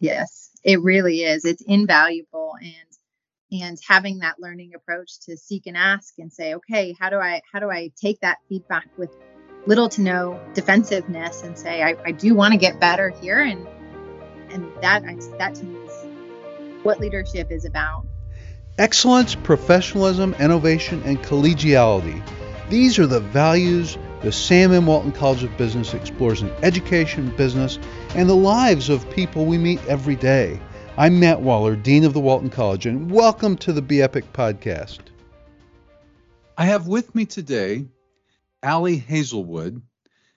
Yes, it really is. It's invaluable and and having that learning approach to seek and ask and say, okay, how do I how do I take that feedback with little to no defensiveness and say, I, I do want to get better here and and that that to me is what leadership is about. Excellence, professionalism, innovation, and collegiality. These are the values the Sam M. Walton College of Business explores in education, business, and the lives of people we meet every day. I'm Matt Waller, Dean of the Walton College, and welcome to the Be Epic podcast. I have with me today Allie Hazelwood,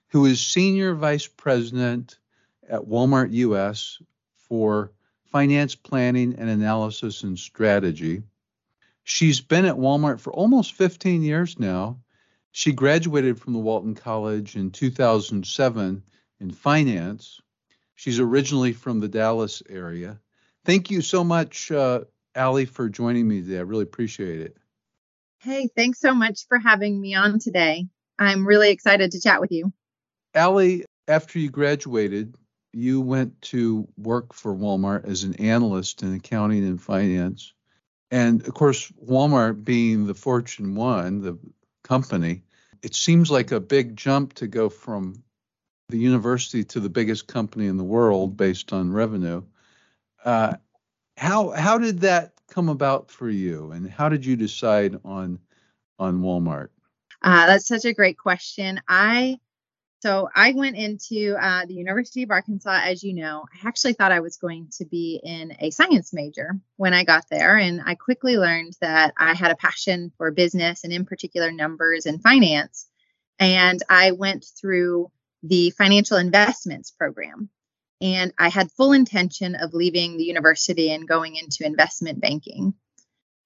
who is Senior Vice President at Walmart US for Finance Planning and Analysis and Strategy. She's been at Walmart for almost 15 years now she graduated from the Walton College in 2007 in finance. She's originally from the Dallas area. Thank you so much, uh, Allie, for joining me today. I really appreciate it. Hey, thanks so much for having me on today. I'm really excited to chat with you. Allie, after you graduated, you went to work for Walmart as an analyst in accounting and finance. And of course, Walmart being the Fortune 1, the company, it seems like a big jump to go from the university to the biggest company in the world based on revenue. Uh, how how did that come about for you, and how did you decide on on Walmart? Uh, that's such a great question. I so I went into uh, the University of Arkansas, as you know. I actually thought I was going to be in a science major when I got there, and I quickly learned that I had a passion for business and, in particular, numbers and finance. And I went through the financial investments program, and I had full intention of leaving the university and going into investment banking.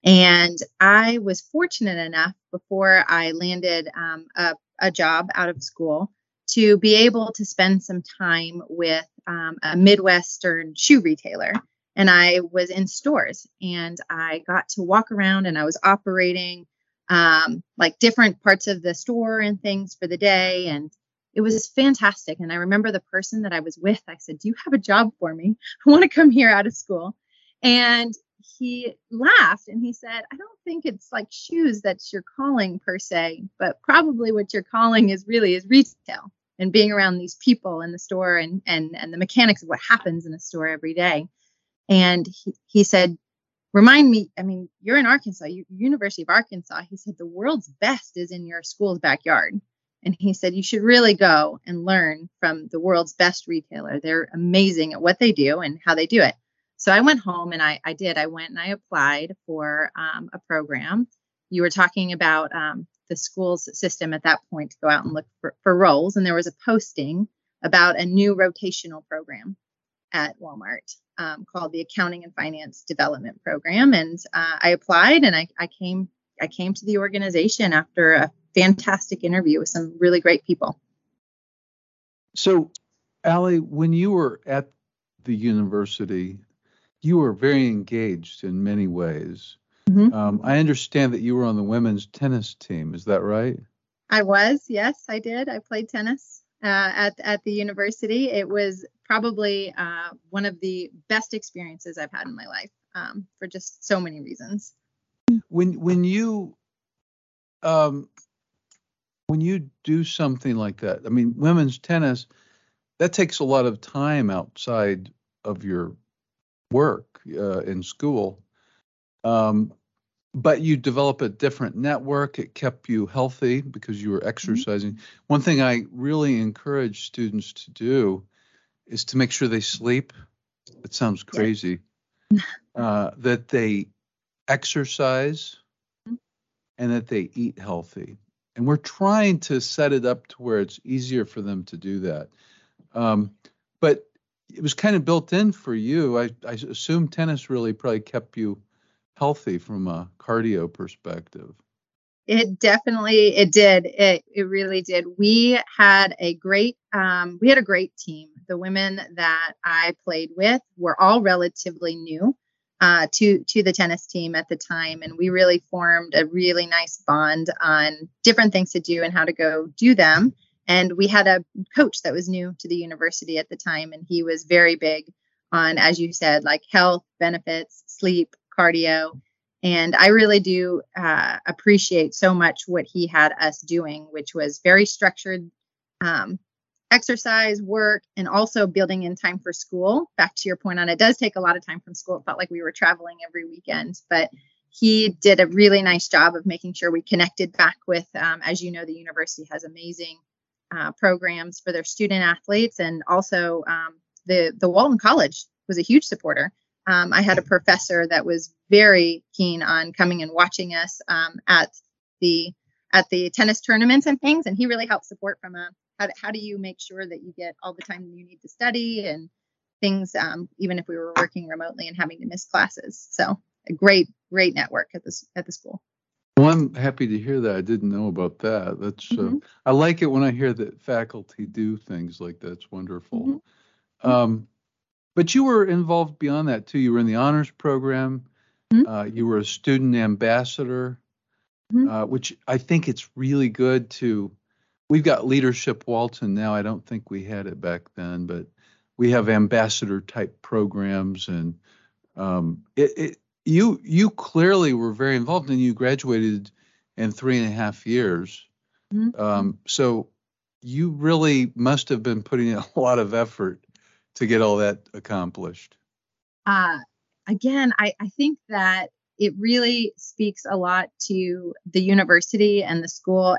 And I was fortunate enough before I landed um, a, a job out of school to be able to spend some time with um, a Midwestern shoe retailer. And I was in stores and I got to walk around and I was operating um, like different parts of the store and things for the day. And it was fantastic. And I remember the person that I was with, I said, Do you have a job for me? I want to come here out of school. And he laughed and he said, I don't think it's like shoes that's your calling per se, but probably what your calling is really is retail and being around these people in the store and and and the mechanics of what happens in a store every day. And he, he said, remind me, I mean, you're in Arkansas, University of Arkansas. He said, the world's best is in your school's backyard. And he said, you should really go and learn from the world's best retailer. They're amazing at what they do and how they do it. So I went home and I, I did. I went and I applied for um, a program. You were talking about um, the school's system at that point to go out and look for, for roles. And there was a posting about a new rotational program at Walmart um, called the Accounting and Finance Development Program. And uh, I applied and I, I came I came to the organization after a fantastic interview with some really great people. So, Allie, when you were at the university, you were very engaged in many ways. Mm-hmm. Um, I understand that you were on the women's tennis team. Is that right? I was. Yes, I did. I played tennis uh, at at the university. It was probably uh, one of the best experiences I've had in my life um, for just so many reasons. When when you um, when you do something like that, I mean, women's tennis, that takes a lot of time outside of your work uh, in school. Um, but you develop a different network. It kept you healthy because you were mm-hmm. exercising. Mm-hmm. One thing I really encourage students to do is to make sure they sleep. It sounds crazy. Yeah. uh, that they exercise mm-hmm. and that they eat healthy. And we're trying to set it up to where it's easier for them to do that. Um, but it was kind of built in for you. I, I assume tennis really probably kept you healthy from a cardio perspective. It definitely it did. It it really did. We had a great um, we had a great team. The women that I played with were all relatively new uh, to to the tennis team at the time, and we really formed a really nice bond on different things to do and how to go do them. And we had a coach that was new to the university at the time, and he was very big on, as you said, like health, benefits, sleep, cardio. And I really do uh, appreciate so much what he had us doing, which was very structured um, exercise, work, and also building in time for school. Back to your point on it does take a lot of time from school. It felt like we were traveling every weekend, but he did a really nice job of making sure we connected back with, um, as you know, the university has amazing uh, programs for their student athletes, and also um, the the Walton College was a huge supporter. Um, I had a professor that was very keen on coming and watching us um, at the at the tennis tournaments and things, and he really helped support from a how, how do you make sure that you get all the time you need to study and things, um, even if we were working remotely and having to miss classes. So a great great network at this at the school. Well, I'm happy to hear that. I didn't know about that. That's uh, mm-hmm. uh, I like it when I hear that faculty do things like that. It's wonderful. Mm-hmm. Um, but you were involved beyond that too. You were in the honors program. Mm-hmm. Uh, you were a student ambassador, mm-hmm. uh, which I think it's really good to. We've got leadership Walton now. I don't think we had it back then, but we have ambassador type programs, and um, it, it you you clearly were very involved and you graduated in three and a half years. Mm-hmm. um, so you really must have been putting in a lot of effort to get all that accomplished. Uh, again I, I think that it really speaks a lot to the university and the school.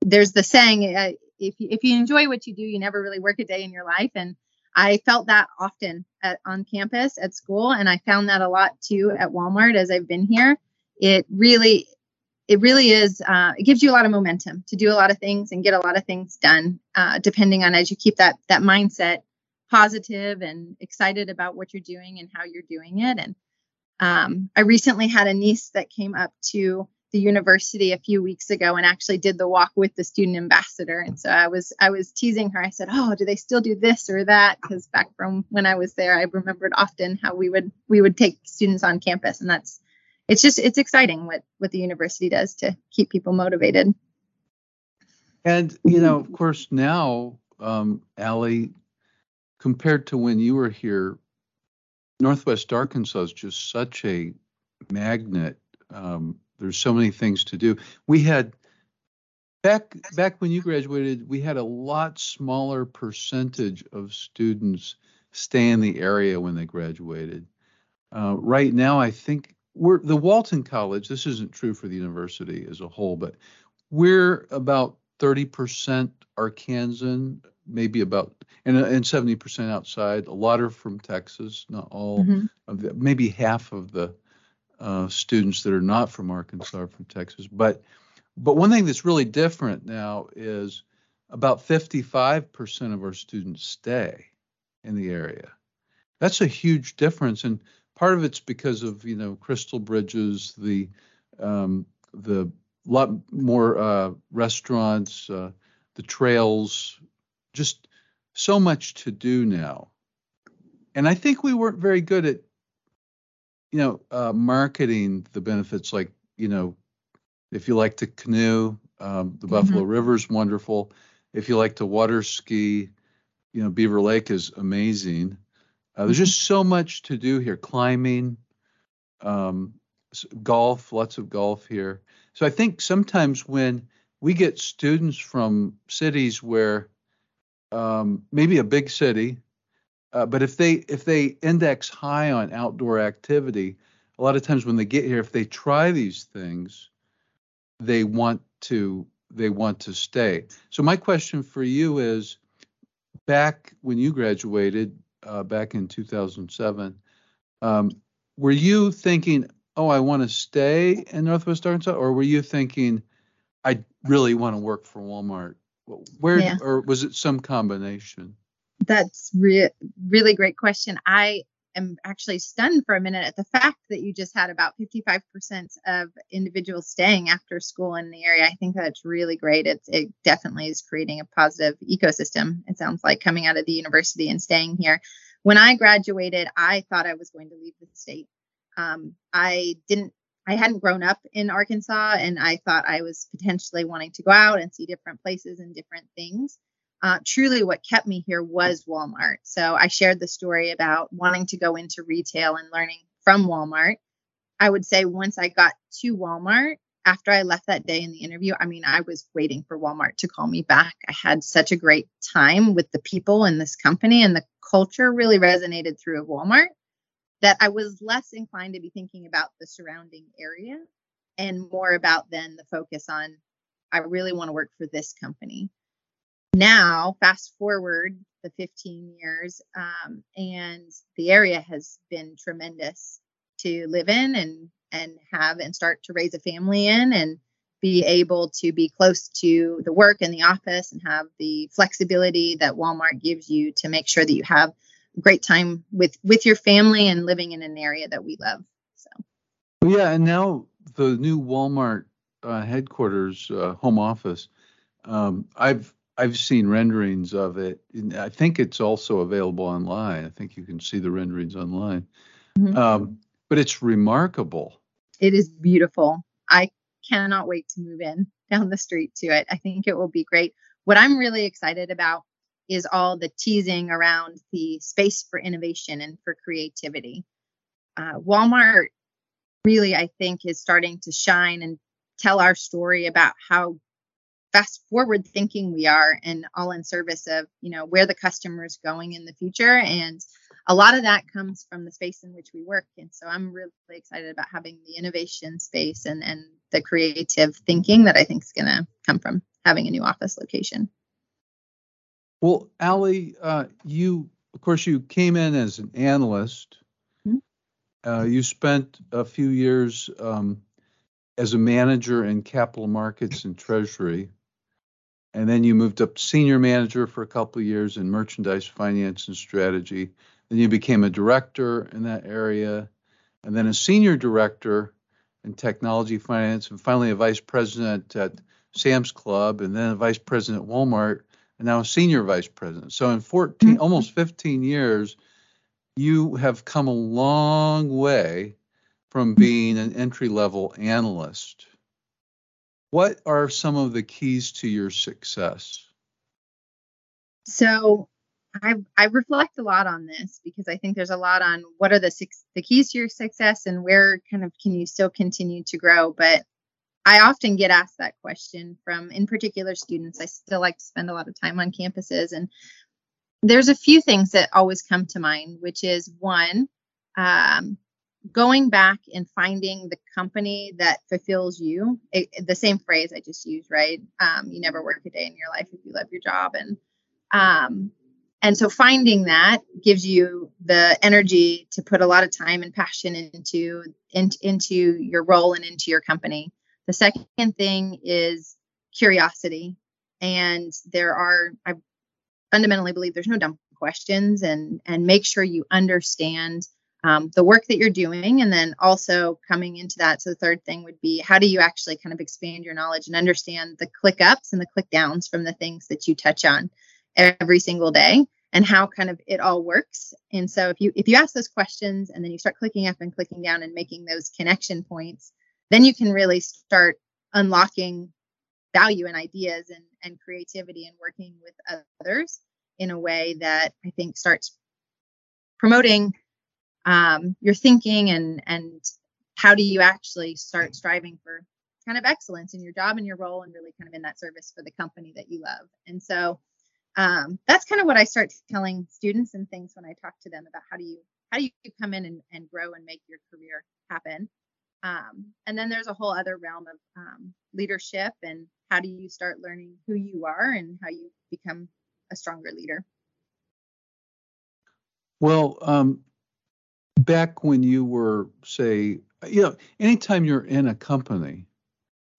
There's the saying uh, if, you, if you enjoy what you do you never really work a day in your life. And I felt that often at, on campus at school, and I found that a lot too at Walmart as I've been here. It really, it really is. Uh, it gives you a lot of momentum to do a lot of things and get a lot of things done. Uh, depending on as you keep that that mindset positive and excited about what you're doing and how you're doing it. And um, I recently had a niece that came up to the university a few weeks ago and actually did the walk with the student ambassador. And so i was i was teasing her. I said oh do they still do this or that? Because back from when i was there i remembered often how we would we would take students on campus. And that's it's just it's exciting what what the university does to keep people motivated. And you know of course now um Allie compared to when you were here northwest arkansas is just such a magnet um, there's so many things to do. We had back back when you graduated, we had a lot smaller percentage of students stay in the area when they graduated. Uh, right now, I think we're the Walton College. This isn't true for the university as a whole, but we're about 30% Arkansan, maybe about and and 70% outside. A lot are from Texas, not all mm-hmm. of the, maybe half of the uh, students that are not from Arkansas from Texas. But but one thing that's really different now is about 55% of our students stay in the area. That's a huge difference, and part of it's because of you know Crystal Bridges, the um, the lot more uh, restaurants, uh, the trails, just so much to do now. And I think we weren't very good at you know, uh, marketing the benefits, like you know, if you like to canoe, um, the mm-hmm. Buffalo River is wonderful. If you like to water ski, you know, Beaver Lake is amazing. Uh, there's just so much to do here. Climbing, um, golf, lots of golf here. So I think sometimes when we get students from cities where um, maybe a big city uh, but if they if they index high on outdoor activity, a lot of times when they get here, if they try these things, they want to they want to stay. So my question for you is, back when you graduated uh, back in 2007, um, were you thinking, oh, I want to stay in Northwest Arkansas, or were you thinking, I really want to work for Walmart? Where yeah. or was it some combination? That's re- really great question. I am actually stunned for a minute at the fact that you just had about 55% of individuals staying after school in the area. I think that's really great. It's, it definitely is creating a positive ecosystem. It sounds like coming out of the university and staying here. When I graduated, I thought I was going to leave the state. Um, I didn't I hadn't grown up in Arkansas and I thought I was potentially wanting to go out and see different places and different things. Uh, truly what kept me here was Walmart. So I shared the story about wanting to go into retail and learning from Walmart. I would say once I got to Walmart, after I left that day in the interview, I mean, I was waiting for Walmart to call me back. I had such a great time with the people in this company, and the culture really resonated through Walmart that I was less inclined to be thinking about the surrounding area and more about then the focus on I really want to work for this company. Now, fast forward the 15 years, um, and the area has been tremendous to live in and and have and start to raise a family in and be able to be close to the work and the office and have the flexibility that Walmart gives you to make sure that you have great time with with your family and living in an area that we love. So yeah, and now the new Walmart uh, headquarters uh, home office. Um, I've I've seen renderings of it. I think it's also available online. I think you can see the renderings online. Mm-hmm. Um, but it's remarkable. It is beautiful. I cannot wait to move in down the street to it. I think it will be great. What I'm really excited about is all the teasing around the space for innovation and for creativity. Uh, Walmart really, I think, is starting to shine and tell our story about how fast forward thinking we are and all in service of you know where the customer is going in the future. And a lot of that comes from the space in which we work. And so i'm really excited about having the innovation space and and the creative thinking that i think is going to come from having a new office location. Well Allie uh, you of course you came in as an analyst. Mm-hmm. uh, you spent a few years um, as a manager in capital markets and treasury and then you moved up to senior manager for a couple of years in merchandise finance and strategy. Then you became a director in that area and then a senior director in technology finance and finally a vice president at sam's club and then a vice president at walmart and now a senior vice president. So in 14 mm-hmm. almost 15 years you have come a long way from being an entry level analyst what are some of the keys to your success? So I I reflect a lot on this because I think there's a lot on what are the six, the keys to your success and where kind of can you still continue to grow. But I often get asked that question from in particular students. I still like to spend a lot of time on campuses and there's a few things that always come to mind, which is one, um, going back and finding the company that fulfills you it, the same phrase i just used right? Um, you never work a day in your life if you love your job. And um, and so finding that gives you the energy to put a lot of time and passion into in, into your role and into your company. The second thing is curiosity. And there are i fundamentally believe there's no dumb questions and and make sure you understand um, the work that you're doing and then also coming into that so the third thing would be how do you actually kind of expand your knowledge and understand the click ups and the click downs from the things that you touch on every single day and how kind of it all works? And so if you if you ask those questions and then you start clicking up and clicking down and making those connection points then you can really start unlocking value and ideas and, and creativity and working with others in a way that i think starts promoting um, your thinking and and how do you actually start striving for kind of excellence in your job and your role and really kind of in that service for the company that you love. And so um, that's kind of what i start telling students and things when i talk to them about how do you how do you come in and, and grow and make your career happen. Um, and then there's a whole other realm of um, leadership and how do you start learning who you are and how you become a stronger leader. Well um, back when you were, say, you know, anytime you're in a company,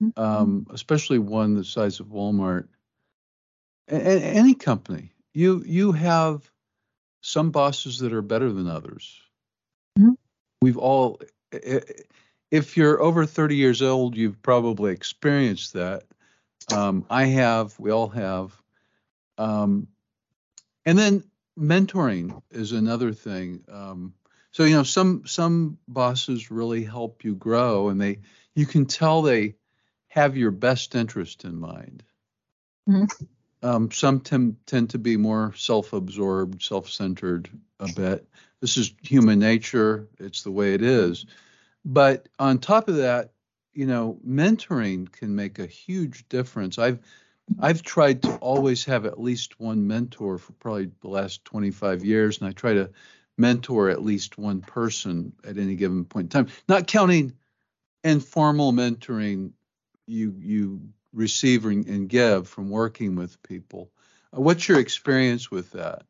mm-hmm. um, especially one the size of Walmart, a- a- any company, you you have some bosses that are better than others. Mm-hmm. We've all, if you're over 30 years old, you've probably experienced that. Um, I have. We all have. Um, and then mentoring is another thing. Um, so you know some some bosses really help you grow and they you can tell they have your best interest in mind mm-hmm. Um, some tend, tend to be more self-absorbed, self-centered a bit. This is human nature. It's the way it is. But on top of that, you know, mentoring can make a huge difference. I've I've tried to always have at least one mentor for probably the last 25 years, and I try to mentor at least one person at any given point in time. Not counting informal mentoring you you receive and give from working with people. Uh, what's your experience with that?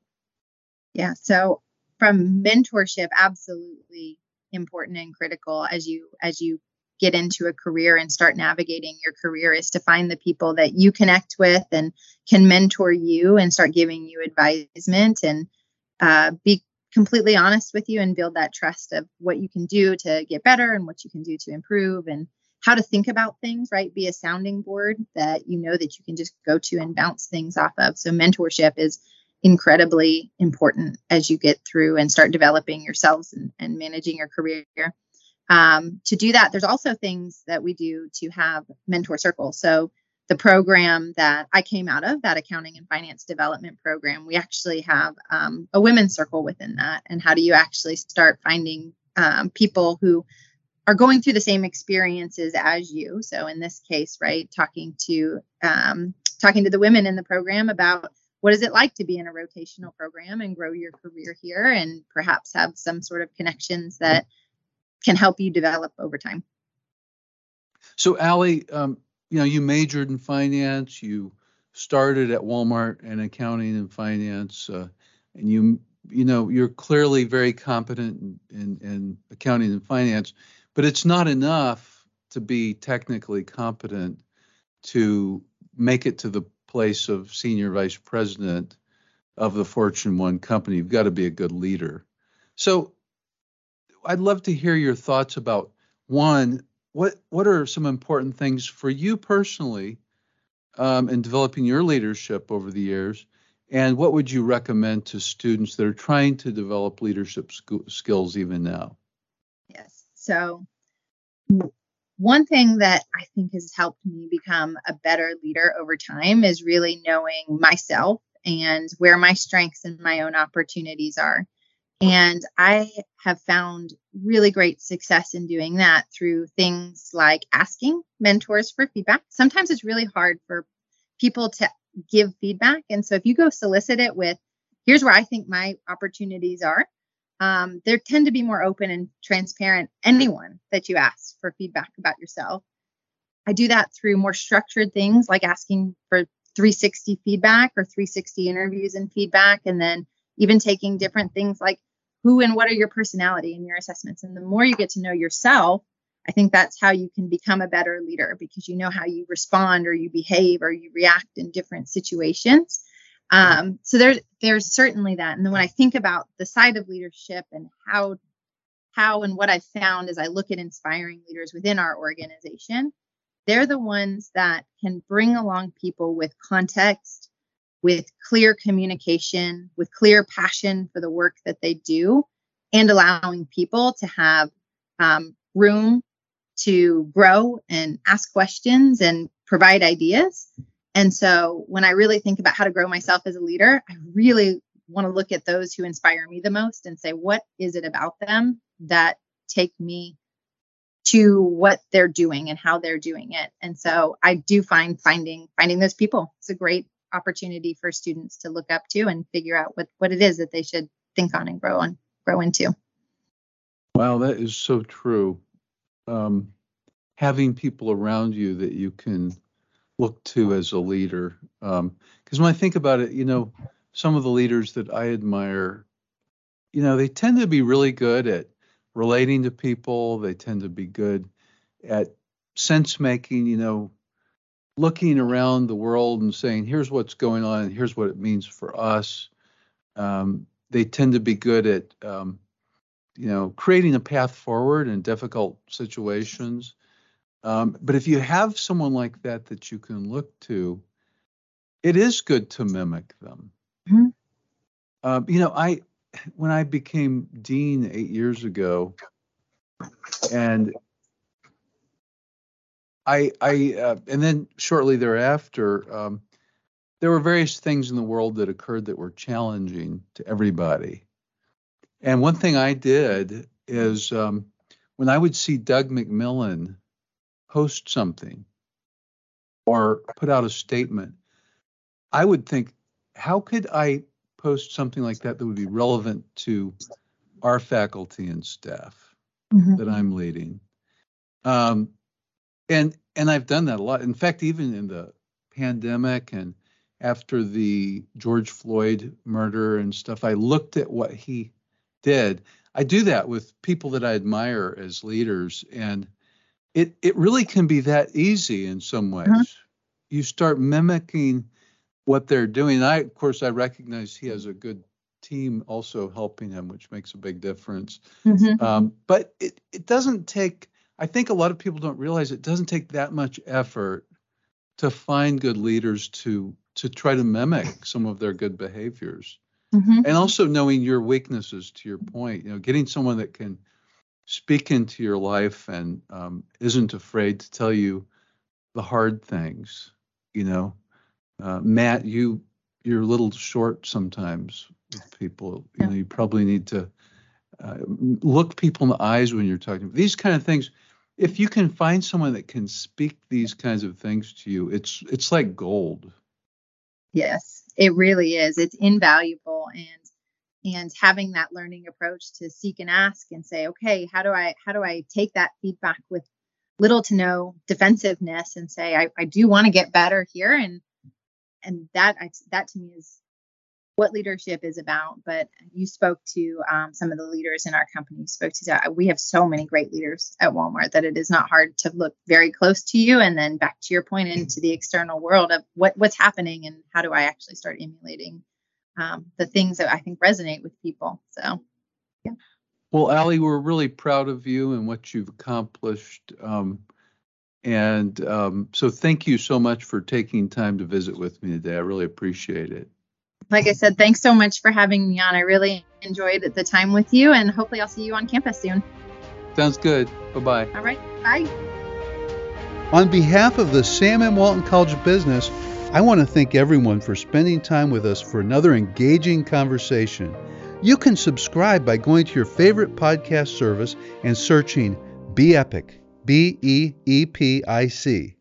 Yeah, so from mentorship, absolutely important and critical as you as you get into a career and start navigating your career is to find the people that you connect with and can mentor you and start giving you advisement and uh, be completely honest with you and build that trust of what you can do to get better and what you can do to improve and how to think about things right? Be a sounding board that you know that you can just go to and bounce things off of. So mentorship is incredibly important as you get through and start developing yourselves and, and managing your career. Um, to do that, there's also things that we do to have mentor circles. So the program that I came out of, that accounting and finance development program, we actually have um, a women's circle within that. And how do you actually start finding um, people who are going through the same experiences as you? So in this case, right, talking to um, talking to the women in the program about what is it like to be in a rotational program and grow your career here, and perhaps have some sort of connections that can help you develop over time. So, Allie, um, you know, you majored in finance. You started at Walmart in accounting and finance, uh, and you, you know, you're clearly very competent in, in, in accounting and finance. But it's not enough to be technically competent to make it to the place of senior vice president of the Fortune 1 company. You've got to be a good leader. So, I'd love to hear your thoughts about one. What what are some important things for you personally um, in developing your leadership over the years, and what would you recommend to students that are trying to develop leadership sc- skills even now? Yes. So one thing that I think has helped me become a better leader over time is really knowing myself and where my strengths and my own opportunities are. And I have found really great success in doing that through things like asking mentors for feedback. Sometimes it's really hard for people to give feedback. And so if you go solicit it with, here's where I think my opportunities are, um, they tend to be more open and transparent. Anyone that you ask for feedback about yourself. I do that through more structured things like asking for 360 feedback or 360 interviews and feedback, and then even taking different things like who and what are your personality and your assessments. And the more you get to know yourself, I think that's how you can become a better leader because you know how you respond or you behave or you react in different situations. Um, so there's there's certainly that. And then when I think about the side of leadership and how how and what I've found as I look at inspiring leaders within our organization, they're the ones that can bring along people with context with clear communication, with clear passion for the work that they do, and allowing people to have um, room to grow and ask questions and provide ideas. And so when I really think about how to grow myself as a leader, I really want to look at those who inspire me the most and say, what is it about them that take me to what they're doing and how they're doing it? And so I do find finding finding those people. It's a great opportunity for students to look up to and figure out what what it is that they should think on and grow on grow into. Wow, that is so true. Um, having people around you that you can look to as a leader. Because um, when I think about it, you know, some of the leaders that I admire, you know, they tend to be really good at relating to people. They tend to be good at sense making. You know, looking around the world and saying, here's what's going on and here's what it means for us. Um, they tend to be good at, um, you know, creating a path forward in difficult situations. Um, but if you have someone like that that you can look to, it is good to mimic them. Mm-hmm. Um, you know, I when I became dean eight years ago, and I, I, uh, and then shortly thereafter, um, there were various things in the world that occurred that were challenging to everybody. And one thing I did is um, when I would see Doug McMillon post something or put out a statement, I would think, how could I post something like that that would be relevant to our faculty and staff mm-hmm. that I'm leading? Um, and and I've done that a lot. In fact, even in the pandemic and after the George Floyd murder and stuff, I looked at what he did. I do that with people that I admire as leaders, and it it really can be that easy in some ways. Mm-hmm. You start mimicking what they're doing. I, of course, I recognize he has a good team also helping him, which makes a big difference. Mm-hmm. Um, but it it doesn't take. I think a lot of people don't realize it doesn't take that much effort to find good leaders to to try to mimic some of their good behaviors. Mm-hmm. And also knowing your weaknesses to your point, you know, getting someone that can speak into your life and um, isn't afraid to tell you the hard things. You know, uh, Matt, you you're a little short sometimes with people. You yeah. know, you probably need to uh, look people in the eyes when you're talking. These kind of things. If you can find someone that can speak these kinds of things to you, it's it's like gold. Yes, it really is. It's invaluable and and having that learning approach to seek and ask and say, okay, how do I how do I take that feedback with little to no defensiveness and say, I, I do want to get better here and and that I, that to me is what leadership is about. But you spoke to um, some of the leaders in our company. You spoke to that. We have so many great leaders at Walmart that it is not hard to look very close to you, and then back to your point into the external world of what what's happening and how do I actually start emulating um, the things that I think resonate with people. So, yeah. Well, Allie, we're really proud of you and what you've accomplished. Um, and um, so, thank you so much for taking time to visit with me today. I really appreciate it like I said, thanks so much for having me on. I really enjoyed the time with you, and hopefully, I'll see you on campus soon. Sounds good. Bye bye. All right. Bye. On behalf of the Sam M. Walton College of Business, I want to thank everyone for spending time with us for another engaging conversation. You can subscribe by going to your favorite podcast service and searching Be Epic, B E E P I C.